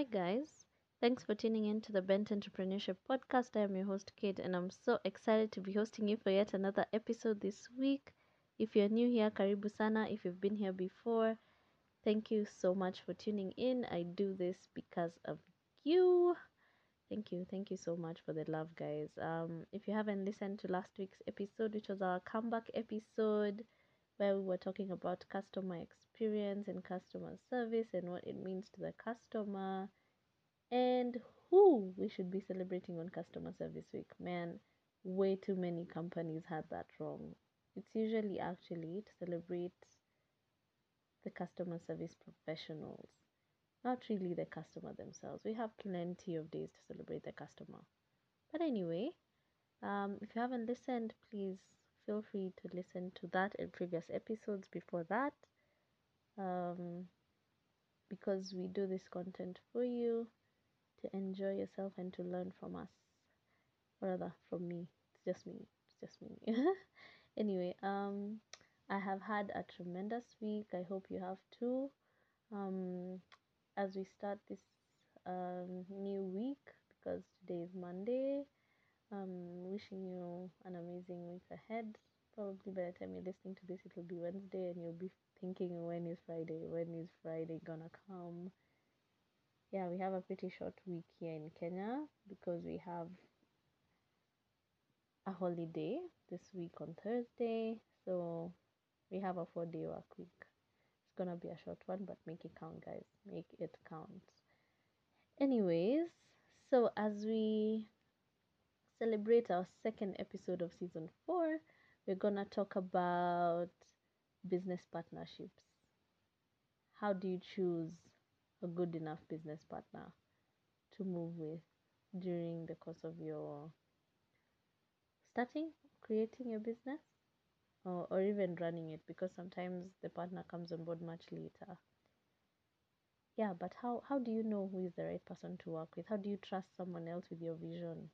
Hi, guys. Thanks for tuning in to the Bent Entrepreneurship Podcast. I am your host, Kate, and I'm so excited to be hosting you for yet another episode this week. If you're new here, Karibu Sana. If you've been here before, thank you so much for tuning in. I do this because of you. Thank you. Thank you so much for the love, guys. Um, if you haven't listened to last week's episode, which was our comeback episode, where we were talking about customer experience and customer service and what it means to the customer and who we should be celebrating on customer service week. Man, way too many companies had that wrong. It's usually actually to celebrate the customer service professionals, not really the customer themselves. We have plenty of days to celebrate the customer. But anyway, um, if you haven't listened, please feel free to listen to that and previous episodes before that. Um, because we do this content for you to enjoy yourself and to learn from us. Or rather, from me. It's just me. It's just me. anyway, um, I have had a tremendous week. I hope you have too. Um, as we start this um, new week, because today is Monday, um, wishing you an amazing week ahead. Probably by the time you're listening to this, it'll be Wednesday, and you'll be thinking, when is Friday? When is Friday gonna come? Yeah, we have a pretty short week here in Kenya because we have a holiday this week on Thursday. So we have a four day work week. It's gonna be a short one, but make it count, guys. Make it count. Anyways, so as we celebrate our second episode of season four, we're gonna talk about business partnerships. How do you choose a good enough business partner to move with during the course of your starting, creating your business, or, or even running it? Because sometimes the partner comes on board much later. Yeah, but how, how do you know who is the right person to work with? How do you trust someone else with your vision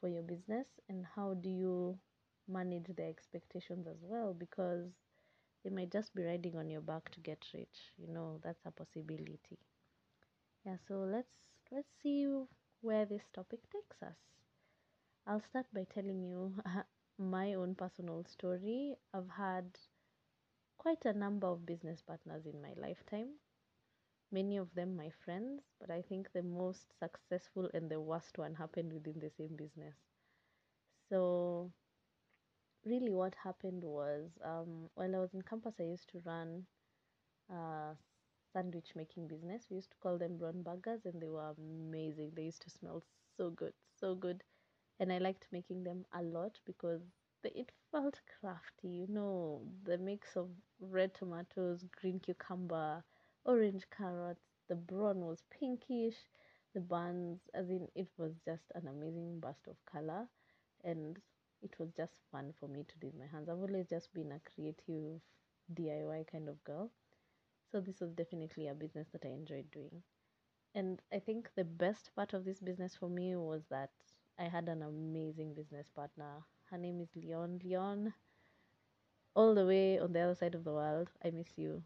for your business? And how do you manage their expectations as well? Because they might just be riding on your back to get rich. You know, that's a possibility. Yeah, so let's let's see where this topic takes us. I'll start by telling you my own personal story. I've had quite a number of business partners in my lifetime. Many of them my friends, but I think the most successful and the worst one happened within the same business. So really what happened was um, while I was in campus, I used to run a sandwich making business. We used to call them brown burgers, and they were amazing. They used to smell so good, so good, and I liked making them a lot because it felt crafty. You know, the mix of red tomatoes, green cucumber, orange carrots. The brown was pinkish. The buns, as in, it was just an amazing burst of color, and it was just fun for me to do with my hands. I've always just been a creative DIY kind of girl. So this was definitely a business that I enjoyed doing. And I think the best part of this business for me was that I had an amazing business partner. Her name is Leon. Leon, all the way on the other side of the world, I miss you.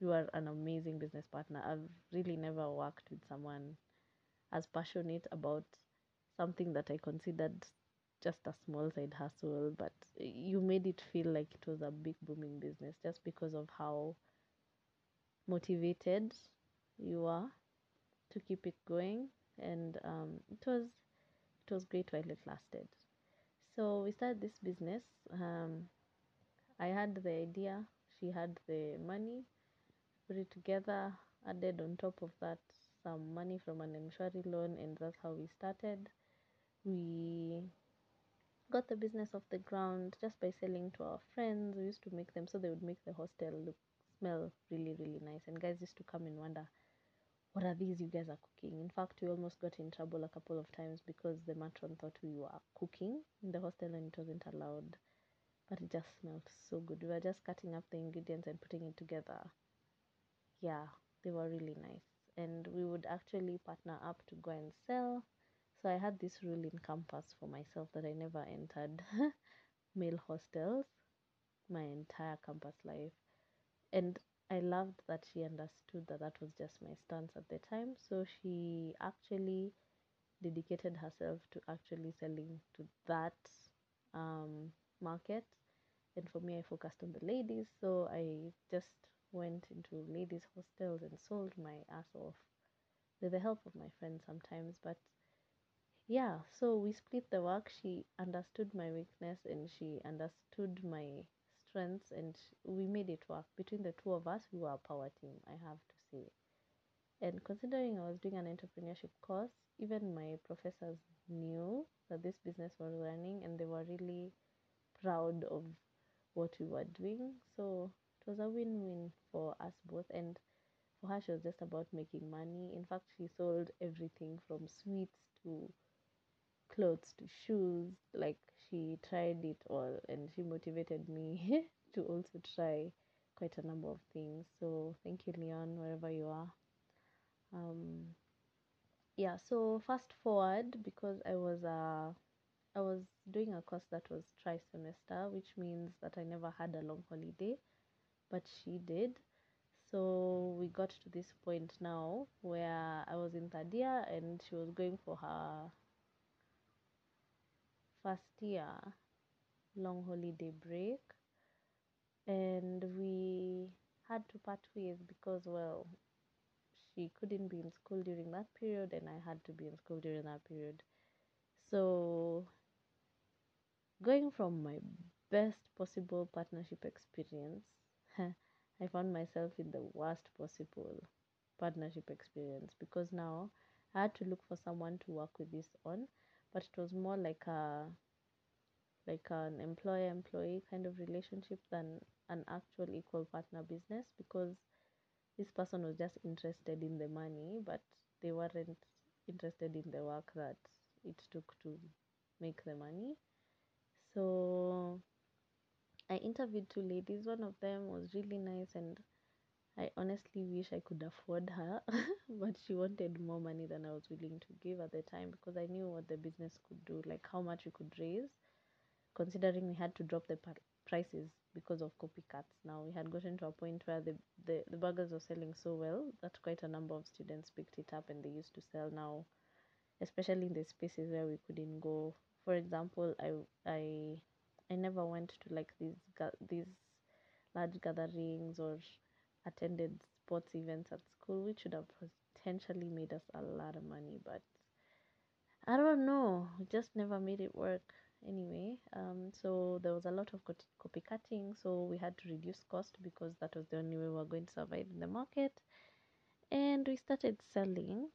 You are an amazing business partner. I've really never worked with someone as passionate about something that I considered just a small side hustle, but you made it feel like it was a big booming business just because of how motivated you are to keep it going and um, it was it was great while it lasted so we started this business um, i had the idea she had the money put it together added on top of that some money from an M-Shwari loan and that's how we started. We got the business off the ground just by selling to our friends. We used to make them so they would make the hostel look smell really really nice. And guys used to come and wonder what are these you guys are cooking? In fact we almost got in trouble a couple of times because the matron thought we were cooking in the hostel and it wasn't allowed. But it just smelled so good. We were just cutting up the ingredients and putting it together yeah they were really nice and we would actually partner up to go and sell so i had this rule in campus for myself that i never entered male hostels my entire campus life and I loved that she understood that that was just my stance at the time. So she actually dedicated herself to actually selling to that um, market. And for me, I focused on the ladies. So I just went into ladies' hostels and sold my ass off with the help of my friends sometimes. But yeah, so we split the work. She understood my weakness and she understood my strengths, and we made it work. Between the two of us, we were a power team, I have to say. And considering I was doing an entrepreneurship course, even my professors knew that this business was running and they were really proud of what we were doing. So was a win win for us both. And for her, she was just about making money. In fact, she sold everything from sweets to clothes to shoes. Like she tried it all and she motivated me to also try quite a number of things. So thank you, Leon, wherever you are. Um, yeah, so fast forward because I was uh, I was doing a course that was tri semester, which means that I never had a long holiday, but she did. So we got to this point now where I was in third year and she was going for her first year long holiday break and we had to part ways because well she couldn't be in school during that period and I had to be in school during that period. So going from my best possible partnership experience, I found myself in the worst possible partnership experience because now I had to look for someone to work with this on, but it was more like a like an employer employee kind of relationship than an actual equal partner business because this person was just interested in the money but they weren't interested in the work that it took to make the money. So i interviewed two ladies one of them was really nice and i honestly wish i could afford her but she wanted more money than i was willing to give at the time because i knew what the business could do like how much we could raise considering we had to drop the prices because of copycats. Now we had gotten to a point where the, the, the burgers were selling so well that quite a number of students picked it up and they used to sell now, especially in the spaces where we couldn't go. For example, I I I never went to like these these large gatherings or attended sports events at school, which would have potentially made us a lot of money, but I don't know, just never made it work anyway. Um so there was a lot of copycatting so we had to reduce cost because that was the only way we were going to survive in the market. And we started selling.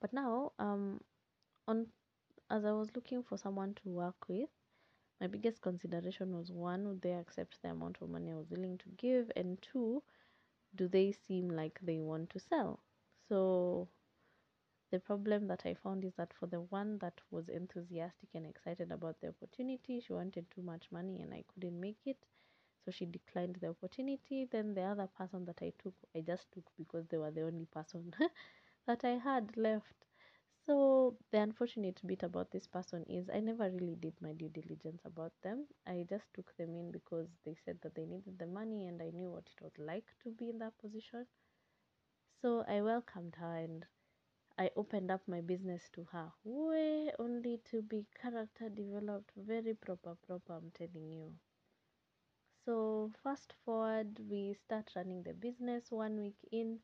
But now um on as i was looking for someone to work with my biggest consideration was one would they accept the amount of money i was willing to give and two do they seem like they want to sell so the problem that I found is that for the one that was enthusiastic and excited about the opportunity, she wanted too much money and I couldn't make it. So she declined the opportunity. Then the other person that I took, I just took because they were the only person that I had left. So the unfortunate bit about this person is I never really did my due diligence about them. I just took them in because they said that they needed the money and I knew what it was like to be in that position. So I welcomed her and I opened up my business to her, way only to be character developed, very proper, proper, I'm telling you. So, fast forward, we start running the business one week in.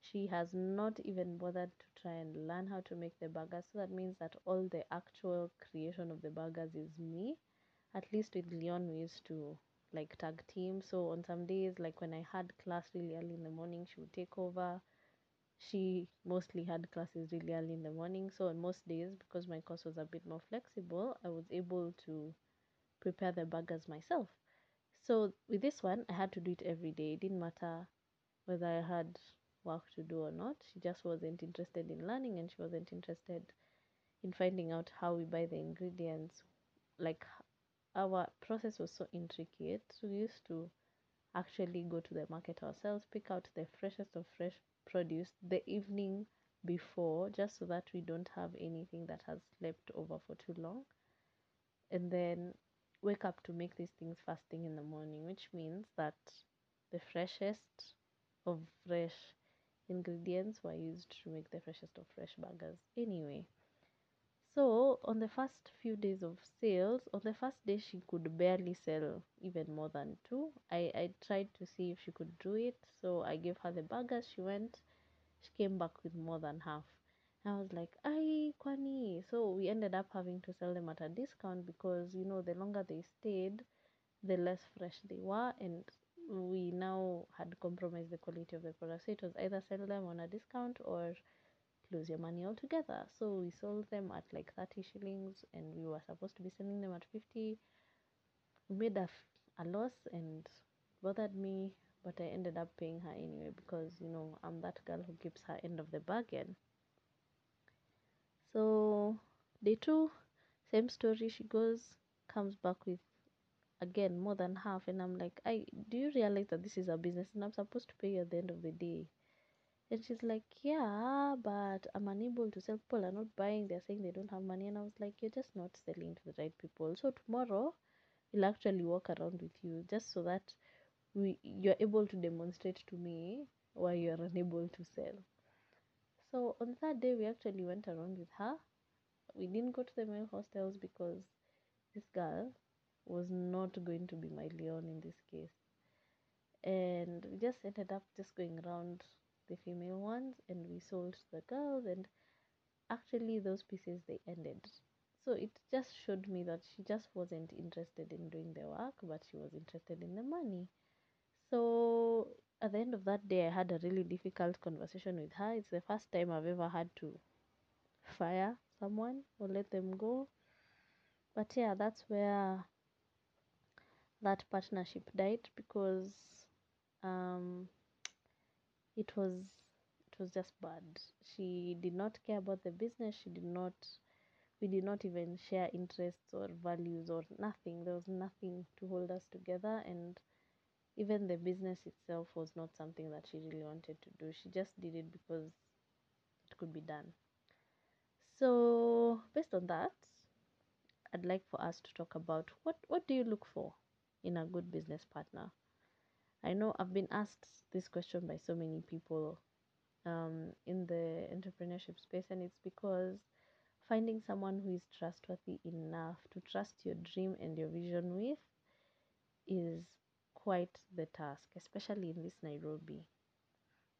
She has not even bothered to try and learn how to make the burgers. So, that means that all the actual creation of the burgers is me. At least with Leon, we used to like tag team. So, on some days, like when I had class really early in the morning, she would take over she mostly had classes really early in the morning. So on most days, because my course was a bit more flexible, I was able to prepare the burgers myself. So with this one, I had to do it every day. It didn't matter whether I had work to do or not. She just wasn't interested in learning and she wasn't interested in finding out how we buy the ingredients. Like our process was so intricate. We used to actually go to the market ourselves, pick out the freshest of fresh produce the evening before, just so that we don't have anything that has slept over for too long. And then wake up to make these things first thing in the morning, which means that the freshest of fresh ingredients were used to make the freshest of fresh burgers. Anyway, so on the first few days of sales, on the first day she could barely sell even more than two. I, I tried to see if she could do it, so I gave her the burgers. She went, she came back with more than half. I was like, "Ay, kwani!" So we ended up having to sell them at a discount because you know the longer they stayed, the less fresh they were, and we now had compromised the quality of the product. So it was either sell them on a discount or lose your money altogether. So we sold them at like 30 shillings and we were supposed to be selling them at 50. We made a, a loss and bothered me, but I ended up paying her anyway because, you know, I'm that girl who keeps her end of the bargain. So day two, same story. She goes, comes back with again more than half, and I'm like, I do you realize that this is a business and I'm supposed to pay you at the end of the day? And she's like, Yeah, but I'm unable to sell. People are not buying. They're saying they don't have money. And I was like, You're just not selling to the right people. So tomorrow, we'll actually walk around with you just so that we you're able to demonstrate to me why you're unable to sell. So on that day, we actually went around with her. We didn't go to the male hostels because this girl was not going to be my Leon in this case. And we just ended up just going around the female ones and we sold the girls and actually those pieces they ended. So it just showed me that she just wasn't interested in doing the work, but she was interested in the money. So at the end of that day, I had a really difficult conversation with her. It's the first time I've ever had to fire someone or let them go. But yeah, that's where that partnership died because um, it was it was just bad. She did not care about the business. She did not. We did not even share interests or values or nothing. There was nothing to hold us together, and even the business itself was not something that she really wanted to do. She just did it because it could be done. So, based on that, I'd like for us to talk about what what do you look for in a good business partner? I know I've been asked this question by so many people um, in the entrepreneurship space, and it's because finding someone who is trustworthy enough to trust your dream and your vision with is quite the task, especially in this Nairobi.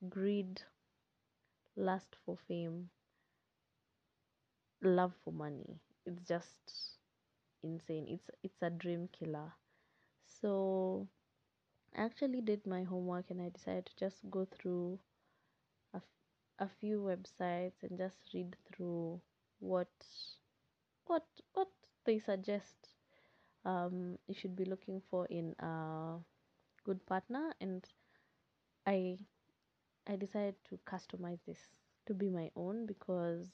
Greed, lust for fame, love for money. It's just insane. It's it's a dream killer. So I actually did my homework and I decided to just go through a, a few websites and just read through what what what they suggest um, you should be looking for in a good partner. And I I decided to customize this to be my own because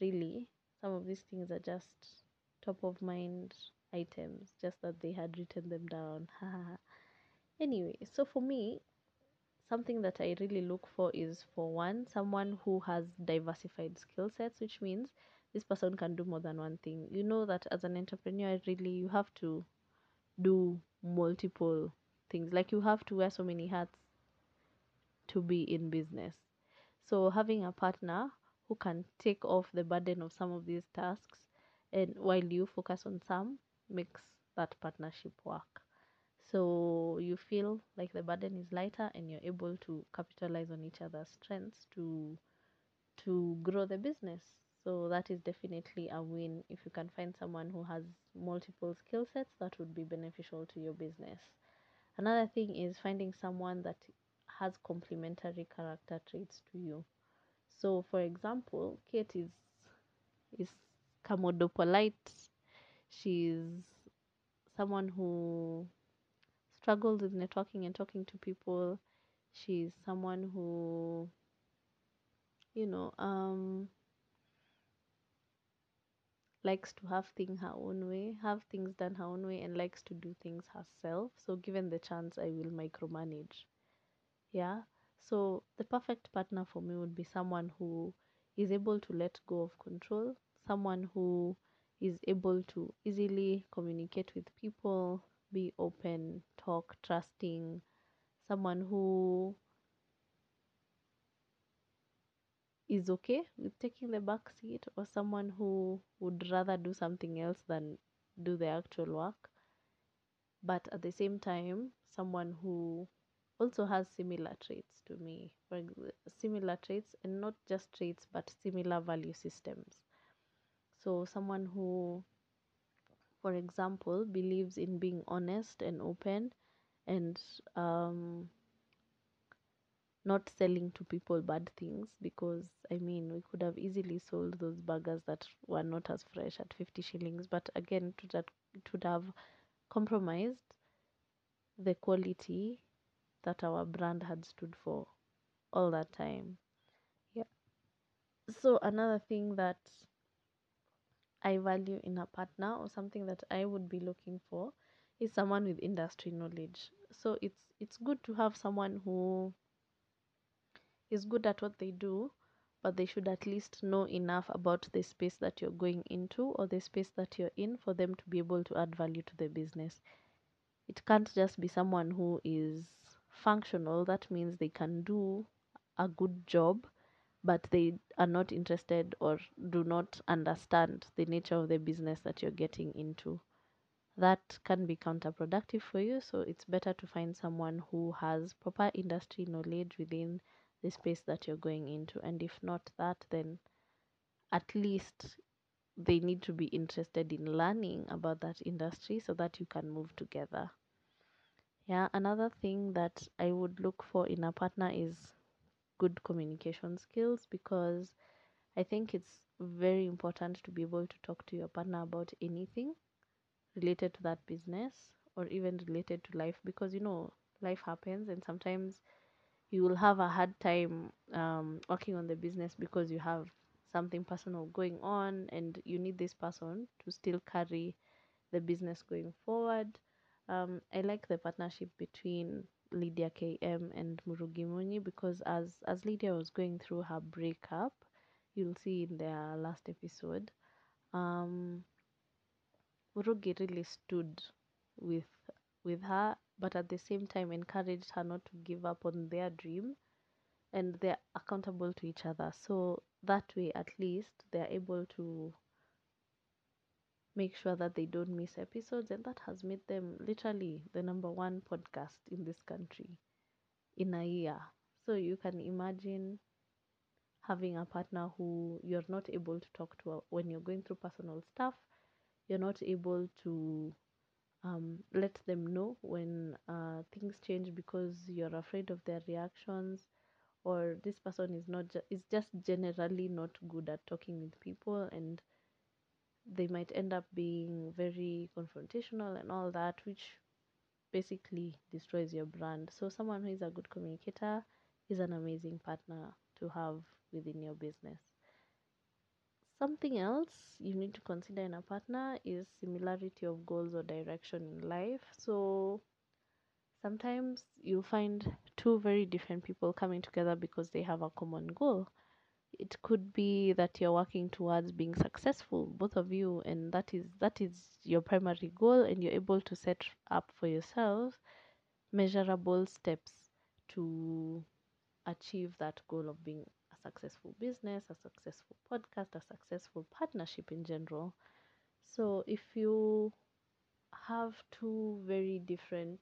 really some of these things are just top of mind items just that they had written them down anyway so for me something that I really look for is for one, someone who has diversified skill sets, which means this person can do more than one thing. You know that as an entrepreneur, really you have to do multiple things. Like you have to wear so many hats to be in business. So having a partner who can take off the burden of some of these tasks and while you focus on some makes that partnership work. So you feel like the burden is lighter and you're able to capitalize on each other's strengths to to grow the business. So that is definitely a win. If you can find someone who has multiple skill sets that would be beneficial to your business. Another thing is finding someone that has complementary character traits to you. So for example kate is is Kamodo polite she's someone who struggles with networking and talking to people. She's someone who, you know, um, likes to have things her own way, have things done her own way, and likes to do things herself. So, given the chance, I will micromanage. Yeah. So, the perfect partner for me would be someone who is able to let go of control, someone who is able to easily communicate with people, be open, talk, trusting, someone who is okay with taking the back seat or someone who would rather do something else than do the actual work. But at the same time someone who also has similar traits to me. For similar traits and not just traits but similar value systems so someone who for example believes in being honest and open and um, not selling to people bad things because I mean we could have easily sold those burgers that were not as fresh at 50 shillings but again would have, it would have compromised the quality that our brand had stood for all that time. Yeah. So another thing that I value in a partner or something that I would be looking for is someone with industry knowledge so it's it's good to have someone who is good at what they do, but they should at least know enough about the space that you're going into or the space that you're in for them to be able to add value to the business. It can't just be someone who is functional, that means they can do a good job, but they are not interested or do not understand the nature of the business that you're getting into that can be counterproductive for you. So it's better to find someone who has proper industry knowledge within the space that you're going into. And if not that, then at least they need to be interested in learning about that industry so that you can move together. Yeah, another thing that I would look for in a partner is good communication skills because I think it's very important to be able to talk to your partner about anything related to that business or even related to life because you know life happens and sometimes you will have a hard time um, working on the business because you have something personal going on and you need this person to still carry the business going forward. Um, i like the partnership between lydia km and murugi munyi because as as lydia was going through her breakup you'll see in their last episode um, Murugi really stood with with her, but at the same time encouraged her not to give up on their dream, and they're accountable to each other. So that way, at least, they're able to make sure that they don't miss episodes, and that has made them literally the number one podcast in this country in a year. So you can imagine having a partner who you're not able to talk to when you're going through personal stuff you're not able to um, let them know when uh, things change because you're afraid of their reactions or this person is not ju- is just generally not good at talking with people and they might end up being very confrontational and all that which basically destroys your brand so someone who is a good communicator is an amazing partner to have within your business Something else you need to consider in a partner is similarity of goals or direction in life. So sometimes you'll find two very different people coming together because they have a common goal. It could be that you're working towards being successful, both of you, and that is that is your primary goal, and you're able to set up for yourself measurable steps to achieve that goal of being a successful business, a successful podcast, a successful partnership in general. So if you have two very different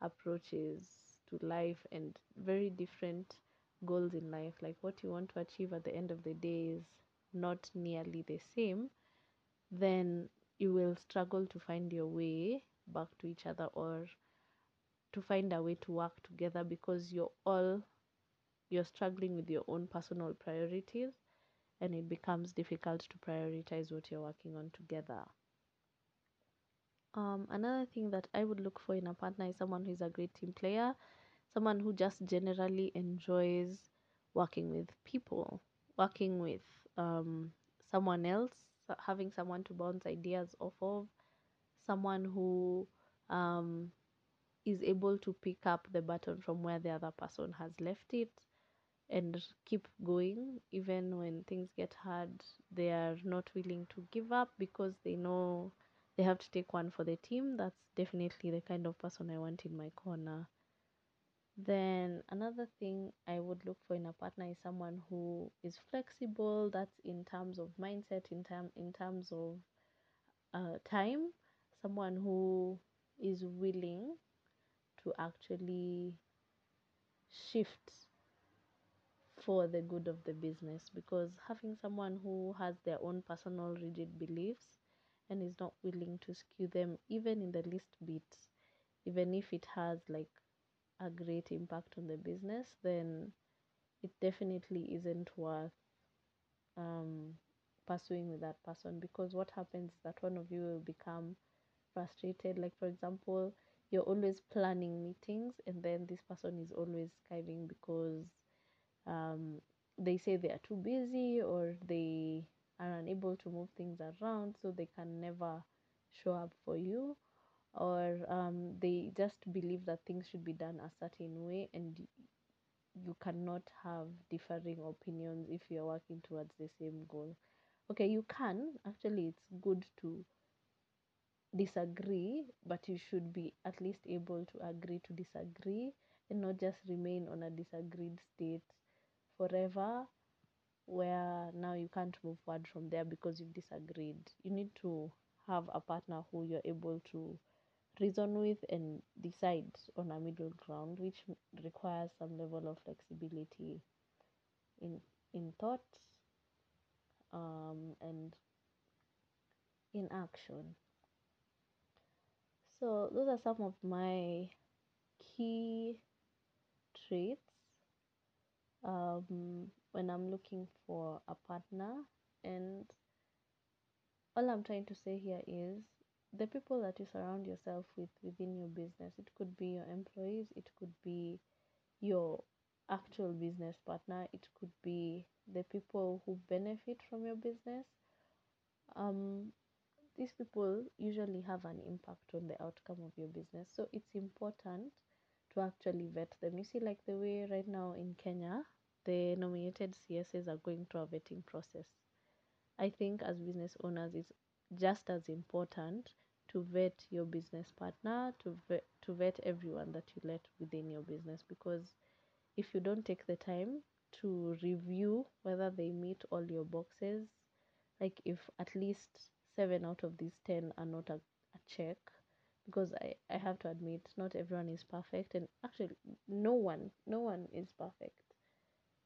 approaches to life and very different goals in life, like what you want to achieve at the end of the day is not nearly the same, then you will struggle to find your way back to each other or to find a way to work together because you're all you're struggling with your own personal priorities and it becomes difficult to prioritize what you're working on together. Um, another thing that I would look for in a partner is someone who is a great team player, someone who just generally enjoys working with people, working with um, someone else, having someone to bounce ideas off of, someone who um, is able to pick up the baton from where the other person has left it and keep going even when things get hard. They are not willing to give up because they know they have to take one for the team. That's definitely the kind of person i want in my corner Then another thing I would look for in a partner is someone who is flexible. That's in terms of mindset, in term in terms of uh, time. Someone who is willing to actually shift for the good of the business. Because having someone who has their own personal rigid beliefs and is not willing to skew them even in the least bit, even if it has like a great impact on the business, then it definitely isn't worth um, pursuing with that person because what happens is that one of you will become frustrated. Like, for example, you're always planning meetings, and then this person is always skiving because um, they say they are too busy or they are unable to move things around, so they can never show up for you or um, they just believe that things should be done a certain way and you cannot have differing opinions if you're working towards the same goal. Okay, you can. Actually, it's good to disagree, but you should be at least able to agree to disagree and not just remain on a disagreed state forever where now you can't move forward from there because you've disagreed. You need to have a partner who you're able to reason with and decide on a middle ground, which requires some level of flexibility in in thought um, and in action. So those are some of my key traits um, when I'm looking for a partner, and all I'm trying to say here is the people that you surround yourself with within your business. It could be your employees, it could be your actual business partner, it could be the people who benefit from your business. Um, these people usually have an impact on the outcome of your business. So it's important to actually vet them. You see, like the way right now in Kenya, the nominated CSAs are going through a vetting process. I think as business owners, it's just as important to vet your business partner, to vet, to vet everyone that you let within your business. Because if you don't take the time to review whether they meet all your boxes, like if at least seven out of these 10 are not a, a check, because I, I have to admit not everyone is perfect and actually no one no one is perfect.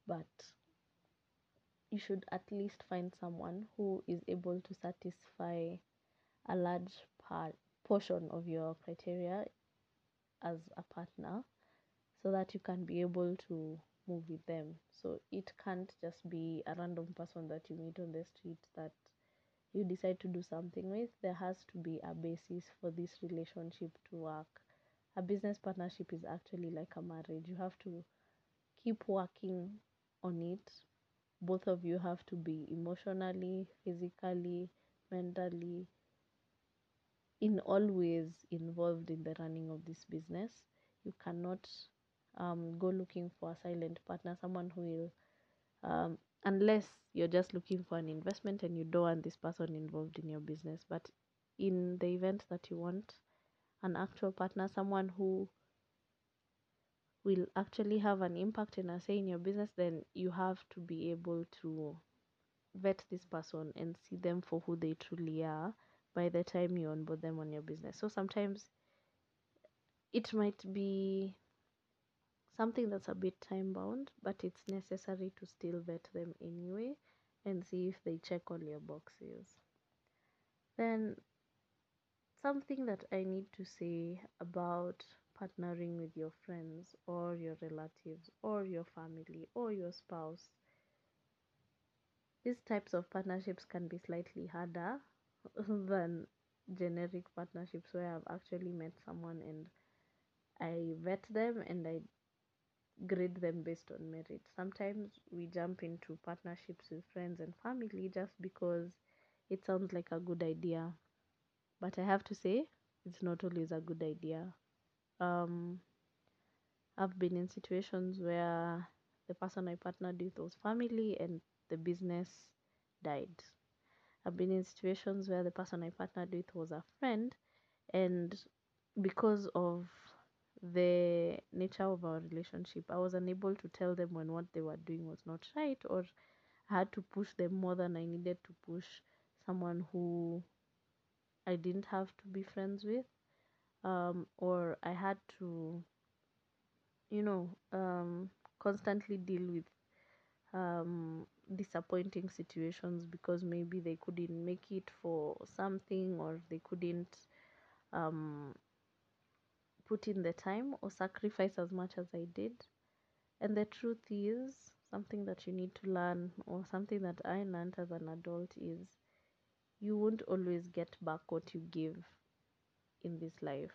But you should at least find someone who is able to satisfy a large part portion of your criteria as a partner so that you can be able to move with them. So it can't just be a random person that you meet on the street that you decide to do something with. There has to be a basis for this relationship to work. A business partnership is actually like a marriage. You have to keep working on it both of you have to be emotionally, physically, mentally, in all ways involved in the running of this business. You cannot um, go looking for a silent partner, someone who will, um, unless you're just looking for an investment and you don't want this person involved in your business. But in the event that you want an actual partner, someone who will actually have an impact and a uh, say in your business, then you have to be able to vet this person and see them for who they truly are by the time you onboard them on your business. So sometimes it might be something that's a bit time bound, but it's necessary to still vet them anyway and see if they check all your boxes. Then, something that I need to say about partnering with your friends or your relatives or your family or your spouse these types of partnerships can be slightly harder than generic partnerships where I've actually met someone and I vet them and I grade them based on merit. Sometimes we jump into partnerships with friends and family just because it sounds like a good idea. But I have to say, it's not always a good idea. Um, I've been in situations where the person I partnered with was family and the business died. I've been in situations where the person I partnered with was a friend, and because of the nature of our relationship. I was unable to tell them when what they were doing was not right, or I had to push them more than I needed to push someone who I didn't have to be friends with, um, or I had to, you know, um, constantly deal with um, disappointing situations because maybe they couldn't make it for something or they couldn't um, put in the time or sacrifice as much as I did. And the truth is, something that you need to learn, or something that I learned as an adult, is you won't always get back what you give in this life.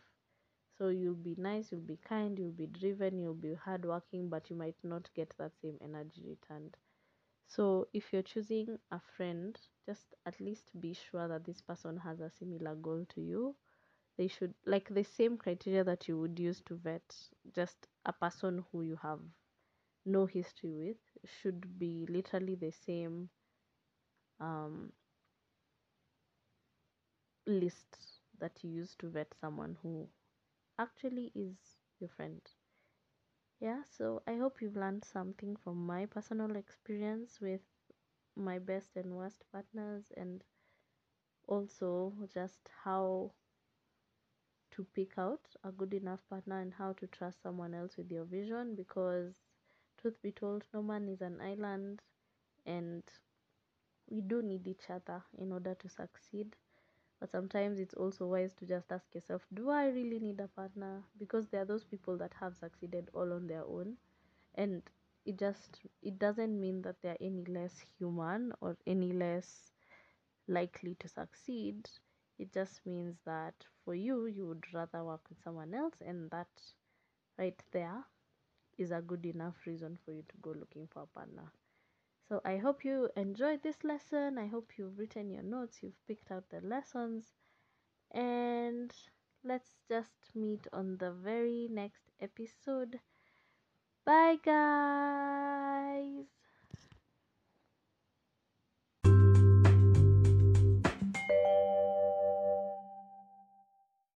So you'll be nice, you'll be kind, you'll be driven, you'll be hardworking, but you might not get that same energy returned. So if you're choosing a friend, just at least be sure that this person has a similar goal to you. They should like the same criteria that you would use to vet just a person who you have no history with should be literally the same um, list that you use to vet someone who actually is your friend. Yeah, so I hope you've learned something from my personal experience with my best and worst partners and also just how to pick out a good enough partner and how to trust someone else with your vision because truth be told no man is an island and we do need each other in order to succeed but sometimes it's also wise to just ask yourself do i really need a partner? Because there are those people that have succeeded all on their own. And it just it doesn't mean that they're any less human or any less likely to succeed. It just means that for you you would rather work with someone else and that right there is a good enough reason for you to go looking for a partner so I hope you enjoyed this lesson. I hope you've written your notes, you've picked out the lessons, and let's just meet on the very next episode. Bye, guys.